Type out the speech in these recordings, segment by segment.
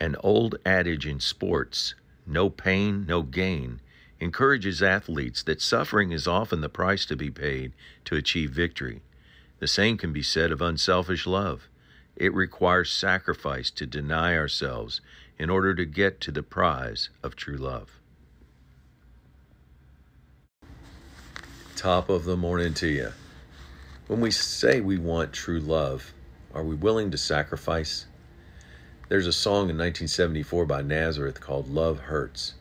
An old adage in sports, no pain, no gain, encourages athletes that suffering is often the price to be paid to achieve victory. The same can be said of unselfish love. It requires sacrifice to deny ourselves in order to get to the prize of true love. Top of the morning to you. When we say we want true love, are we willing to sacrifice? There's a song in 1974 by Nazareth called Love Hurts.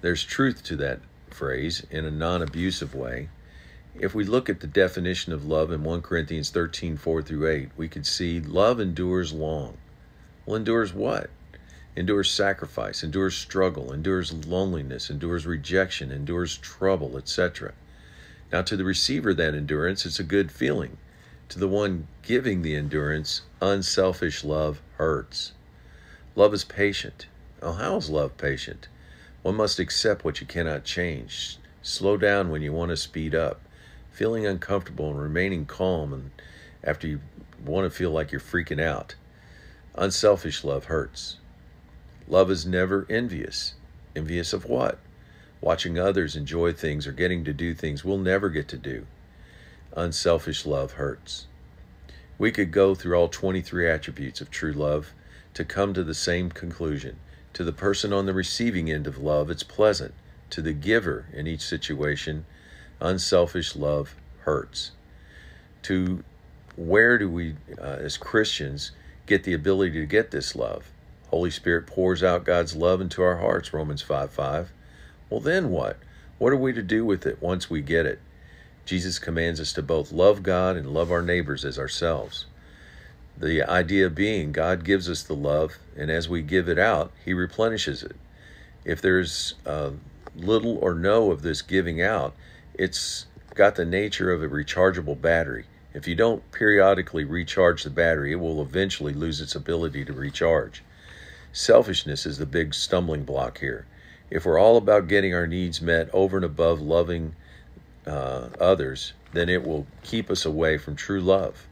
There's truth to that phrase in a non abusive way. If we look at the definition of love in 1 Corinthians 13 4 through 8, we could see love endures long. Well, endures what? Endures sacrifice, endures struggle, endures loneliness, endures rejection, endures trouble, etc. Now, to the receiver, that endurance, it's a good feeling. To the one giving the endurance, unselfish love hurts. Love is patient. Oh, how is love patient? One must accept what you cannot change. Slow down when you want to speed up. Feeling uncomfortable and remaining calm and after you want to feel like you're freaking out. Unselfish love hurts. Love is never envious. Envious of what? Watching others enjoy things or getting to do things we'll never get to do. Unselfish love hurts. We could go through all 23 attributes of true love to come to the same conclusion. To the person on the receiving end of love, it's pleasant. To the giver in each situation, unselfish love hurts. To where do we, uh, as Christians, get the ability to get this love? Holy Spirit pours out God's love into our hearts, Romans 5 5. Well, then what? What are we to do with it once we get it? Jesus commands us to both love God and love our neighbors as ourselves. The idea being God gives us the love, and as we give it out, He replenishes it. If there's uh, little or no of this giving out, it's got the nature of a rechargeable battery. If you don't periodically recharge the battery, it will eventually lose its ability to recharge. Selfishness is the big stumbling block here. If we're all about getting our needs met over and above loving uh, others, then it will keep us away from true love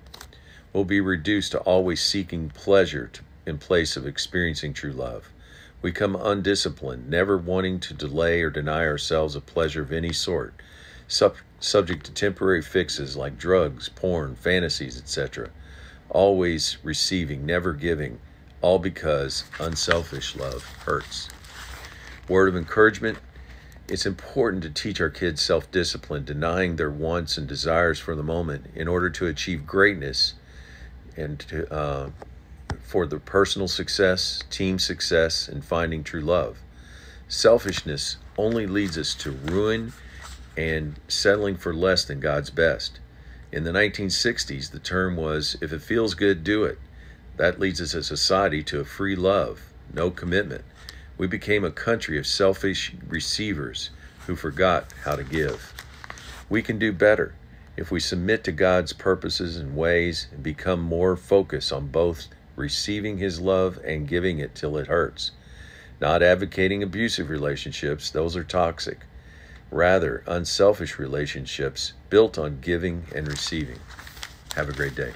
will be reduced to always seeking pleasure to, in place of experiencing true love. We come undisciplined, never wanting to delay or deny ourselves a pleasure of any sort, sub- subject to temporary fixes like drugs, porn, fantasies, etc. Always receiving, never giving, all because unselfish love hurts. Word of encouragement it's important to teach our kids self discipline, denying their wants and desires for the moment in order to achieve greatness and to, uh, for the personal success, team success, and finding true love. Selfishness only leads us to ruin and settling for less than God's best. In the 1960s, the term was if it feels good, do it. That leads us as a society to a free love, no commitment. We became a country of selfish receivers who forgot how to give. We can do better if we submit to God's purposes and ways and become more focused on both receiving His love and giving it till it hurts. Not advocating abusive relationships, those are toxic. Rather, unselfish relationships built on giving and receiving. Have a great day.